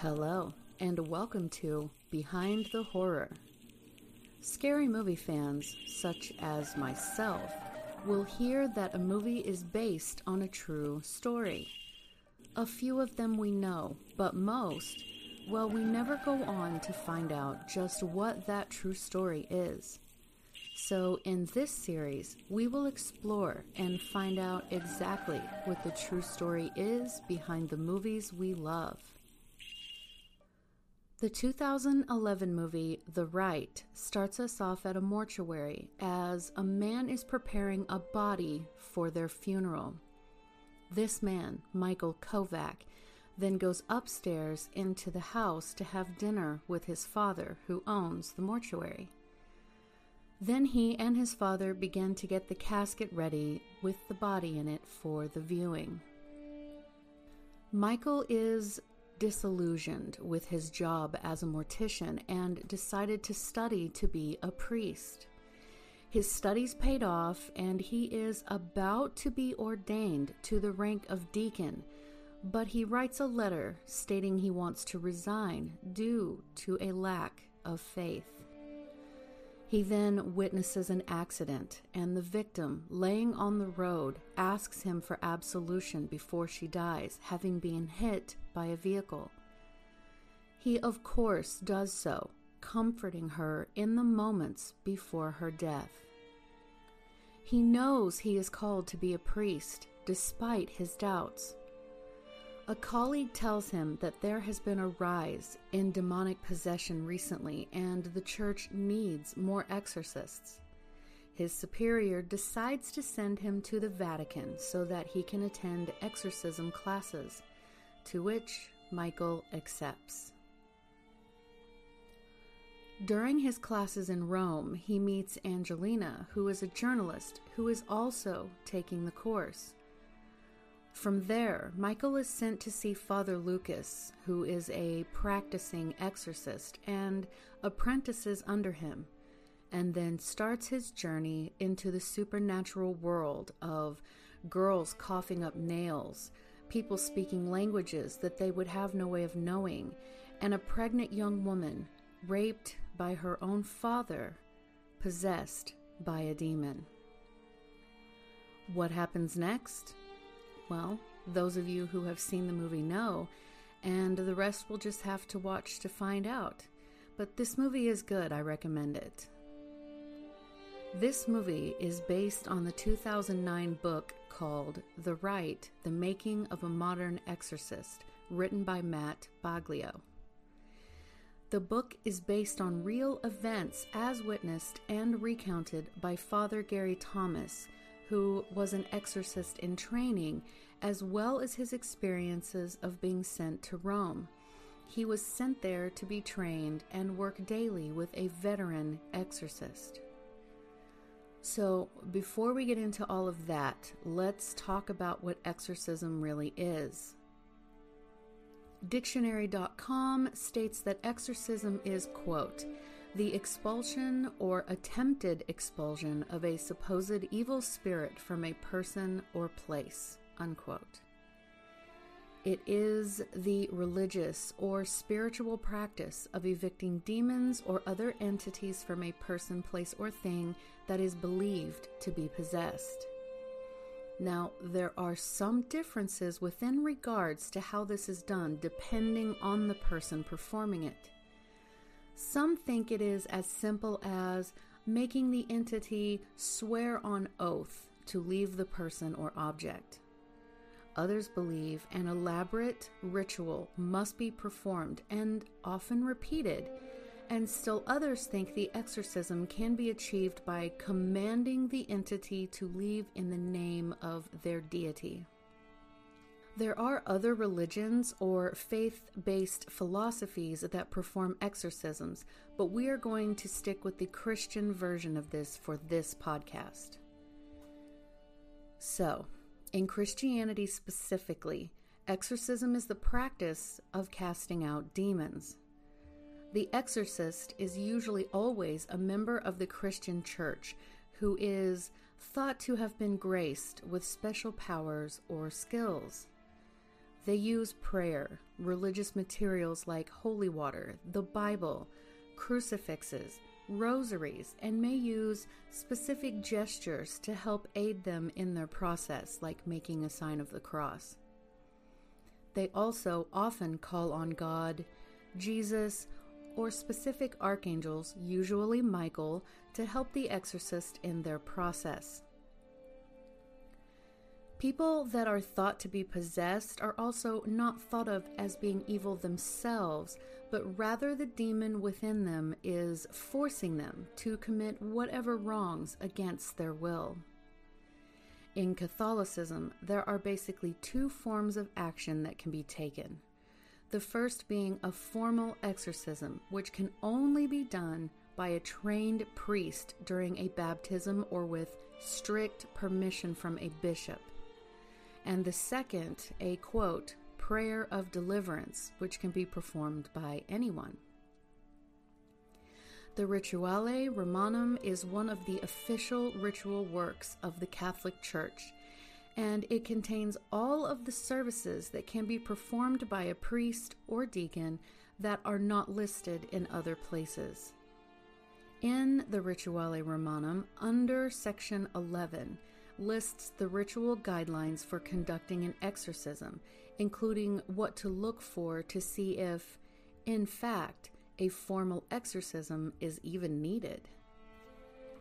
Hello, and welcome to Behind the Horror. Scary movie fans, such as myself, will hear that a movie is based on a true story. A few of them we know, but most, well, we never go on to find out just what that true story is. So, in this series, we will explore and find out exactly what the true story is behind the movies we love. The 2011 movie The Rite starts us off at a mortuary as a man is preparing a body for their funeral. This man, Michael Kovac, then goes upstairs into the house to have dinner with his father, who owns the mortuary. Then he and his father begin to get the casket ready with the body in it for the viewing. Michael is disillusioned with his job as a mortician and decided to study to be a priest. His studies paid off, and he is about to be ordained to the rank of deacon, but he writes a letter stating he wants to resign due to a lack of faith. He then witnesses an accident, and the victim, laying on the road, asks him for absolution before she dies, having been hit by a vehicle. He, of course, does so, comforting her in the moments before her death. He knows he is called to be a priest, despite his doubts. A colleague tells him that there has been a rise in demonic possession recently and the church needs more exorcists. His superior decides to send him to the Vatican so that he can attend exorcism classes, to which Michael accepts. During his classes in Rome, he meets Angelina, who is a journalist who is also taking the course. From there, Michael is sent to see Father Lucas, who is a practicing exorcist, and apprentices under him, and then starts his journey into the supernatural world of girls coughing up nails, people speaking languages that they would have no way of knowing, and a pregnant young woman raped by her own father, possessed by a demon. What happens next? Well, those of you who have seen the movie know, and the rest will just have to watch to find out. But this movie is good, I recommend it. This movie is based on the 2009 book called The Rite The Making of a Modern Exorcist, written by Matt Baglio. The book is based on real events as witnessed and recounted by Father Gary Thomas, who was an exorcist in training, as well as his experiences of being sent to Rome. He was sent there to be trained and work daily with a veteran exorcist. So, before we get into all of that, let's talk about what exorcism really is. Dictionary.com states that exorcism is, quote, the expulsion or attempted expulsion of a supposed evil spirit from a person or place. Unquote. It is the religious or spiritual practice of evicting demons or other entities from a person, place, or thing that is believed to be possessed. Now, there are some differences within regards to how this is done depending on the person performing it. Some think it is as simple as making the entity swear on oath to leave the person or object. Others believe an elaborate ritual must be performed and often repeated, and still others think the exorcism can be achieved by commanding the entity to leave in the name of their deity. There are other religions or faith based philosophies that perform exorcisms, but we are going to stick with the Christian version of this for this podcast. So, in Christianity specifically, exorcism is the practice of casting out demons. The exorcist is usually always a member of the Christian church who is thought to have been graced with special powers or skills. They use prayer, religious materials like holy water, the Bible, crucifixes, rosaries, and may use specific gestures to help aid them in their process, like making a sign of the cross. They also often call on God, Jesus, or specific archangels, usually Michael, to help the exorcist in their process. People that are thought to be possessed are also not thought of as being evil themselves, but rather the demon within them is forcing them to commit whatever wrongs against their will. In Catholicism, there are basically two forms of action that can be taken. The first being a formal exorcism, which can only be done by a trained priest during a baptism or with strict permission from a bishop and the second, a quote, prayer of deliverance, which can be performed by anyone. The Rituale Romanum is one of the official ritual works of the Catholic Church, and it contains all of the services that can be performed by a priest or deacon that are not listed in other places. In the Rituale Romanum, under section 11, lists the ritual guidelines for conducting an exorcism, including what to look for to see if, in fact, a formal exorcism is even needed.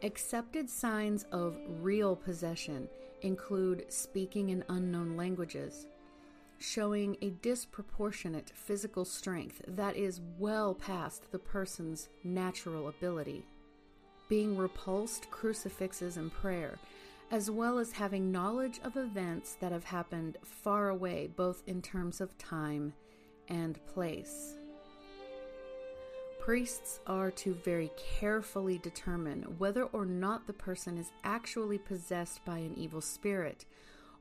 Accepted signs of real possession include speaking in unknown languages, showing a disproportionate physical strength that is well past the person's natural ability, being repulsed crucifixes and prayer, as well as having knowledge of events that have happened far away, both in terms of time and place. Priests are to very carefully determine whether or not the person is actually possessed by an evil spirit,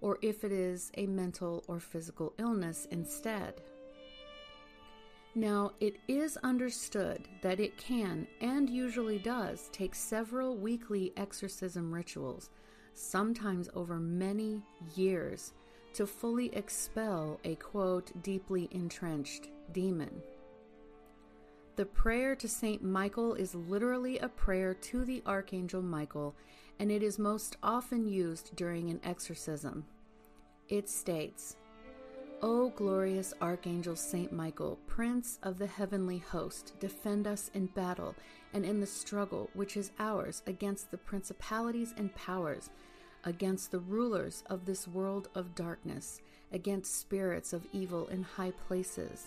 or if it is a mental or physical illness instead. Now, it is understood that it can, and usually does, take several weekly exorcism rituals sometimes over many years, to fully expel a quote, deeply entrenched demon. The prayer to Saint Michael is literally a prayer to the Archangel Michael, and it is most often used during an exorcism. It states, O glorious Archangel Saint Michael, Prince of the heavenly host, defend us in battle and in the struggle which is ours against the principalities and powers against the rulers of this world of darkness, against spirits of evil in high places.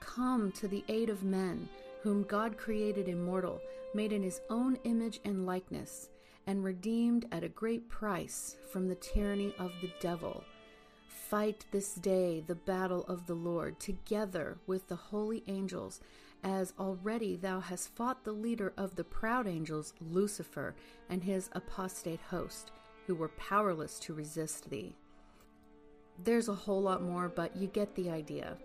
Come to the aid of men, whom God created immortal, made in his own image and likeness, and redeemed at a great price from the tyranny of the devil. Fight this day the battle of the Lord together with the holy angels, as already thou hast fought the leader of the proud angels, Lucifer, and his apostate host who were powerless to resist thee. There's a whole lot more, but you get the idea.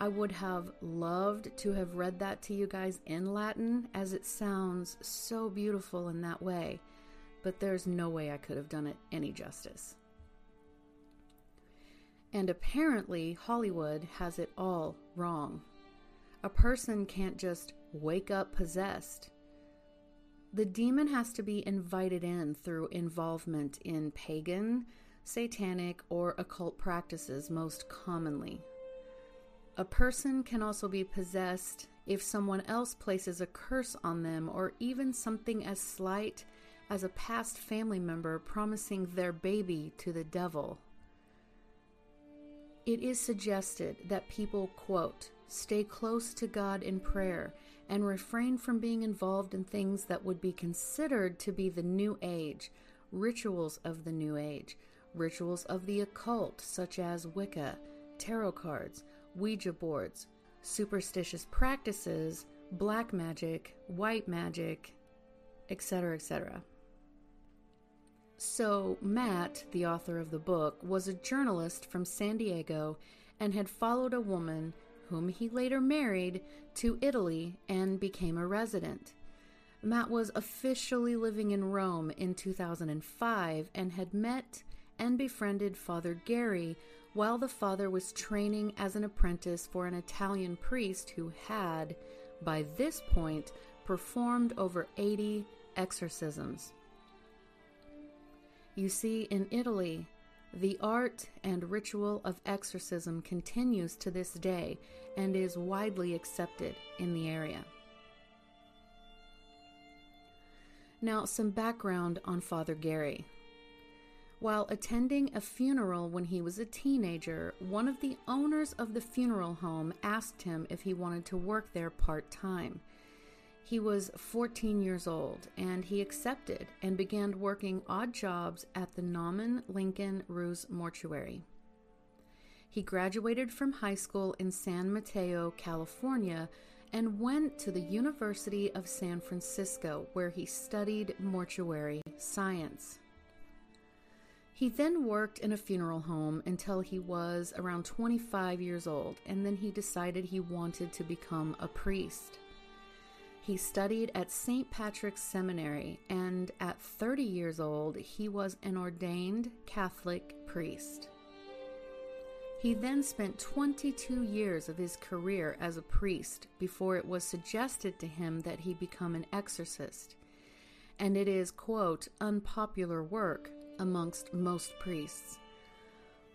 I would have loved to have read that to you guys in Latin, as it sounds so beautiful in that way, but there's no way I could have done it any justice. And apparently, Hollywood has it all wrong. A person can't just wake up possessed. The demon has to be invited in through involvement in pagan, satanic, or occult practices, most commonly. A person can also be possessed if someone else places a curse on them, or even something as slight as a past family member promising their baby to the devil. It is suggested that people, quote, stay close to God in prayer and refrain from being involved in things that would be considered to be the New Age, rituals of the New Age, rituals of the occult, such as Wicca, tarot cards, Ouija boards, superstitious practices, black magic, white magic, etc., etc. So, Matt, the author of the book, was a journalist from San Diego and had followed a woman whom he later married to Italy and became a resident. Matt was officially living in Rome in 2005 and had met and befriended Father Gary while the father was training as an apprentice for an Italian priest who had, by this point, performed over 80 exorcisms. You see, in Italy, the art and ritual of exorcism continues to this day and is widely accepted in the area. Now, some background on Father Gary. While attending a funeral when he was a teenager, one of the owners of the funeral home asked him if he wanted to work there part time. He was 14 years old and he accepted and began working odd jobs at the Nauman Lincoln Ruse Mortuary. He graduated from high school in San Mateo, California, and went to the University of San Francisco, where he studied mortuary science. He then worked in a funeral home until he was around 25 years old, and then he decided he wanted to become a priest. He studied at St. Patrick's Seminary, and at 30 years old, he was an ordained Catholic priest. He then spent 22 years of his career as a priest before it was suggested to him that he become an exorcist. And it is, quote, unpopular work amongst most priests.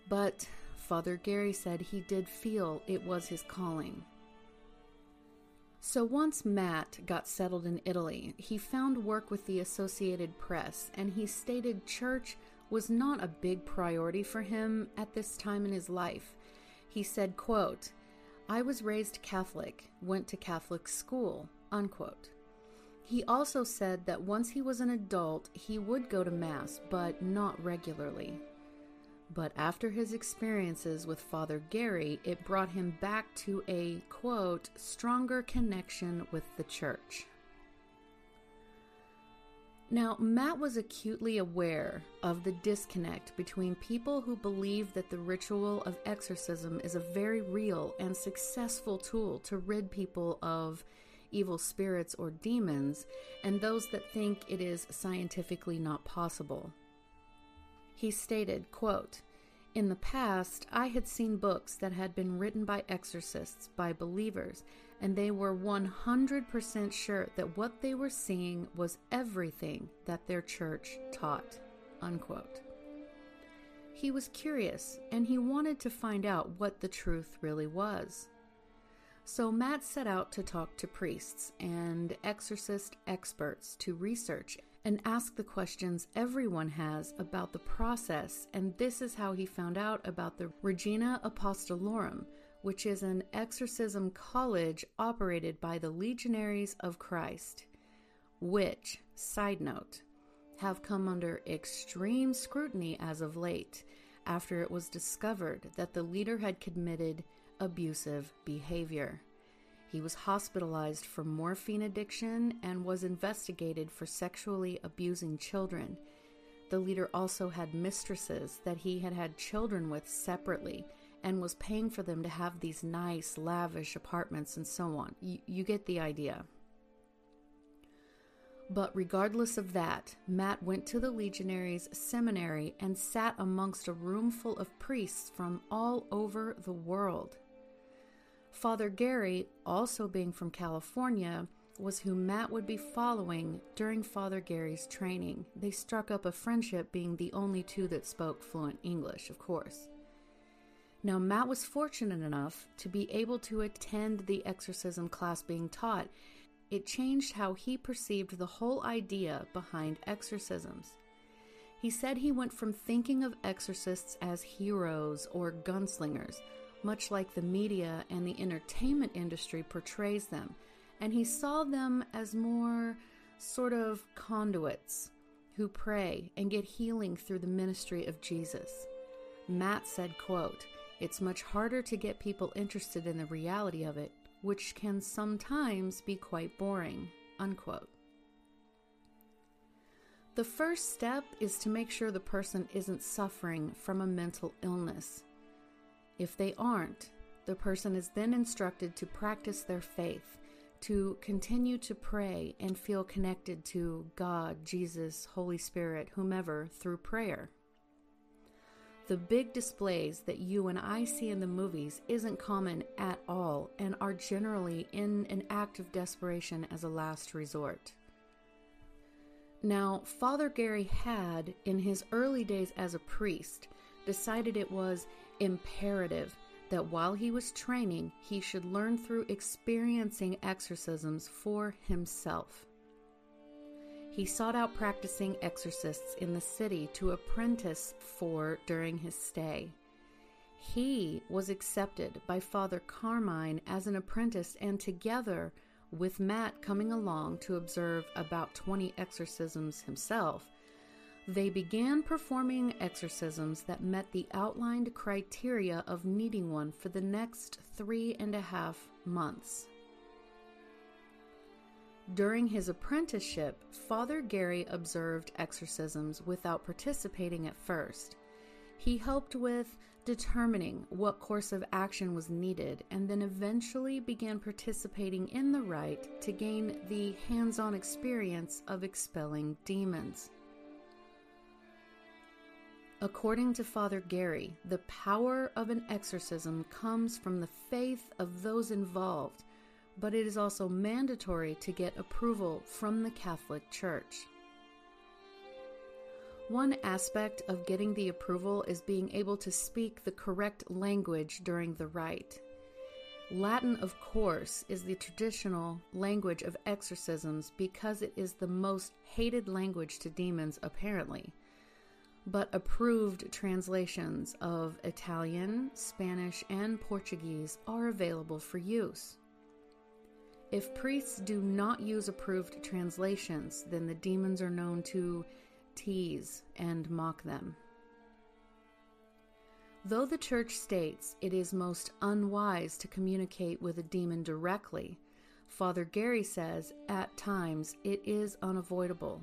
But Father Gary said he did feel it was his calling. So once Matt got settled in Italy, he found work with the Associated Press, and he stated church was not a big priority for him at this time in his life. He said, quote, I was raised Catholic, went to Catholic school, unquote. He also said that once he was an adult, he would go to Mass, but not regularly. But after his experiences with Father Gary, it brought him back to a, quote, stronger connection with the church. Now, Matt was acutely aware of the disconnect between people who believe that the ritual of exorcism is a very real and successful tool to rid people of evil spirits or demons, and those that think it is scientifically not possible. He stated, quote, In the past, I had seen books that had been written by exorcists, by believers, and they were 100% sure that what they were seeing was everything that their church taught. Unquote. He was curious and he wanted to find out what the truth really was. So Matt set out to talk to priests and exorcist experts to research and ask the questions everyone has about the process, and this is how he found out about the Regina Apostolorum, which is an exorcism college operated by the Legionaries of Christ, which, side note, have come under extreme scrutiny as of late after it was discovered that the leader had committed abusive behavior. He was hospitalized for morphine addiction and was investigated for sexually abusing children. The leader also had mistresses that he had had children with separately and was paying for them to have these nice, lavish apartments and so on. You, you get the idea. But regardless of that, Matt went to the Legionaries' seminary and sat amongst a room full of priests from all over the world. Father Gary, also being from California, was who Matt would be following during Father Gary's training. They struck up a friendship, being the only two that spoke fluent English, of course. Now, Matt was fortunate enough to be able to attend the exorcism class being taught. It changed how he perceived the whole idea behind exorcisms. He said he went from thinking of exorcists as heroes or gunslingers much like the media and the entertainment industry portrays them, and he saw them as more sort of conduits who pray and get healing through the ministry of Jesus. Matt said, quote, It's much harder to get people interested in the reality of it, which can sometimes be quite boring. Unquote. The first step is to make sure the person isn't suffering from a mental illness. If they aren't, the person is then instructed to practice their faith, to continue to pray and feel connected to God, Jesus, Holy Spirit, whomever, through prayer. The big displays that you and I see in the movies isn't common at all and are generally in an act of desperation as a last resort. Now, Father Gary had, in his early days as a priest, decided it was imperative that while he was training, he should learn through experiencing exorcisms for himself. He sought out practicing exorcists in the city to apprentice for during his stay. He was accepted by Father Carmine as an apprentice, and together with Matt coming along to observe about 20 exorcisms himself, they began performing exorcisms that met the outlined criteria of needing one for the next three and a half months. During his apprenticeship, Father Gary observed exorcisms without participating at first. He helped with determining what course of action was needed and then eventually began participating in the rite to gain the hands on experience of expelling demons. According to Father Gary, the power of an exorcism comes from the faith of those involved, but it is also mandatory to get approval from the Catholic Church. One aspect of getting the approval is being able to speak the correct language during the rite. Latin, of course, is the traditional language of exorcisms because it is the most hated language to demons, apparently but approved translations of Italian, Spanish, and Portuguese are available for use. If priests do not use approved translations, then the demons are known to tease and mock them. Though the Church states it is most unwise to communicate with a demon directly, Father Gary says at times it is unavoidable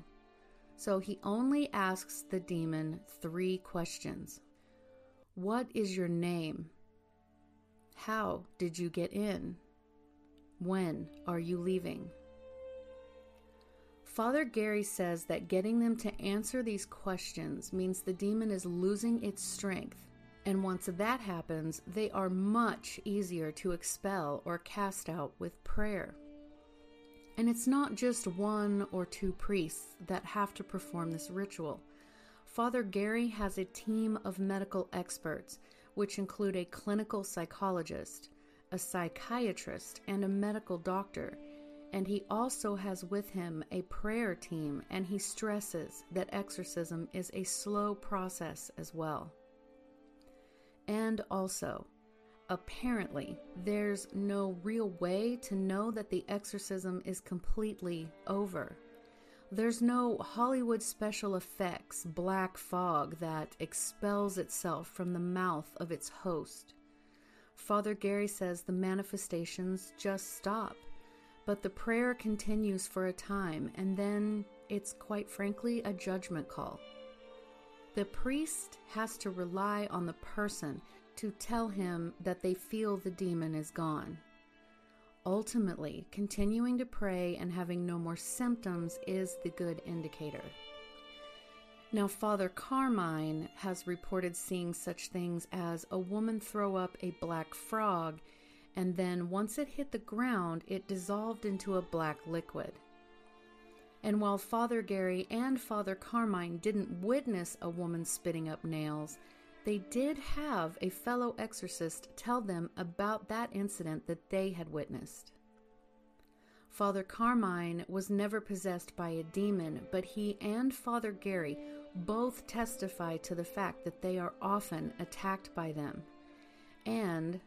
so he only asks the demon three questions What is your name? How did you get in? When are you leaving? Father Gary says that getting them to answer these questions means the demon is losing its strength, and once that happens, they are much easier to expel or cast out with prayer. And it's not just one or two priests that have to perform this ritual. Father Gary has a team of medical experts, which include a clinical psychologist, a psychiatrist, and a medical doctor. And he also has with him a prayer team, and he stresses that exorcism is a slow process as well. And also, apparently, there's no real way to know that the exorcism is completely over. There's no Hollywood special effects black fog that expels itself from the mouth of its host. Father Gary says the manifestations just stop, but the prayer continues for a time, and then it's quite frankly a judgment call. The priest has to rely on the person to tell him that they feel the demon is gone. Ultimately, continuing to pray and having no more symptoms is the good indicator. Now, Father Carmine has reported seeing such things as a woman throw up a black frog, and then once it hit the ground, it dissolved into a black liquid. And while Father Gary and Father Carmine didn't witness a woman spitting up nails, they did have a fellow exorcist tell them about that incident that they had witnessed. Father Carmine was never possessed by a demon, but he and Father Gary both testify to the fact that they are often attacked by them. And,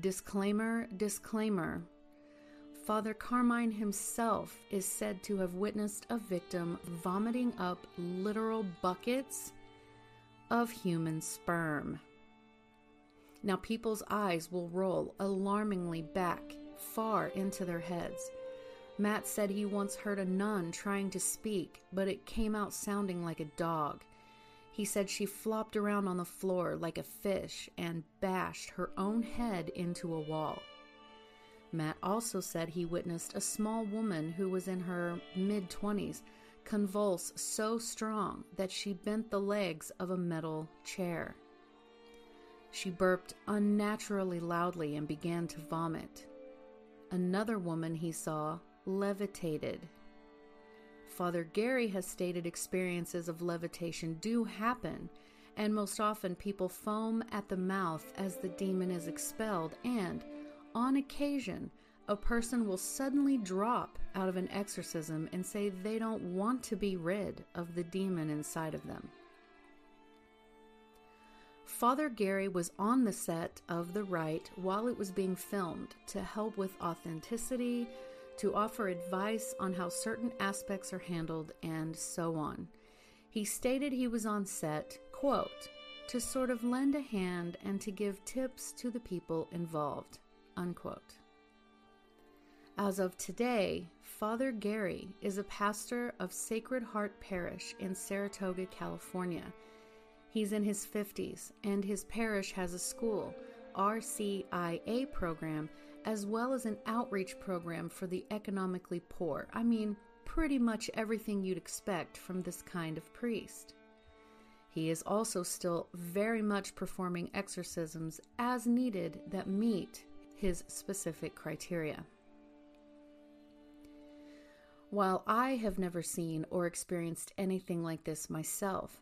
disclaimer, disclaimer, Father Carmine himself is said to have witnessed a victim vomiting up literal buckets of human sperm. Now, people's eyes will roll alarmingly back far into their heads. Matt said he once heard a nun trying to speak, but it came out sounding like a dog. He said she flopped around on the floor like a fish and bashed her own head into a wall. Matt also said he witnessed a small woman who was in her mid 20s convulse so strong that she bent the legs of a metal chair. She burped unnaturally loudly and began to vomit. Another woman he saw levitated. Father Gary has stated experiences of levitation do happen, and most often people foam at the mouth as the demon is expelled, and on occasion, a person will suddenly drop out of an exorcism and say they don't want to be rid of the demon inside of them. Father Gary was on the set of The Rite while it was being filmed to help with authenticity, to offer advice on how certain aspects are handled, and so on. He stated he was on set, quote, to sort of lend a hand and to give tips to the people involved, unquote. As of today, Father Gary is a pastor of Sacred Heart Parish in Saratoga, California. He's in his 50s, and his parish has a school, RCIA program, as well as an outreach program for the economically poor. I mean, pretty much everything you'd expect from this kind of priest. He is also still very much performing exorcisms as needed that meet his specific criteria. While I have never seen or experienced anything like this myself,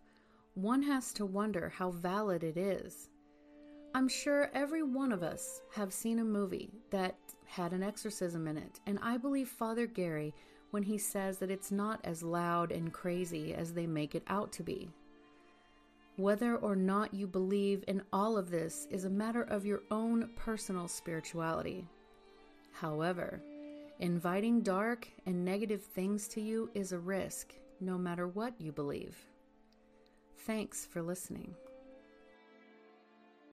one has to wonder how valid it is. I'm sure every one of us have seen a movie that had an exorcism in it, and I believe Father Gary when he says that it's not as loud and crazy as they make it out to be. Whether or not you believe in all of this is a matter of your own personal spirituality. However, inviting dark and negative things to you is a risk, no matter what you believe. Thanks for listening.